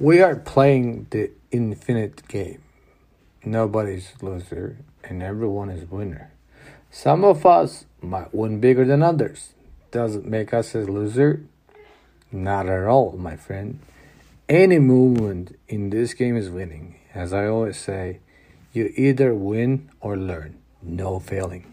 We are playing the infinite game. Nobody's loser and everyone is winner. Some of us might win bigger than others. Doesn't make us a loser. Not at all, my friend. Any movement in this game is winning. As I always say, you either win or learn. No failing.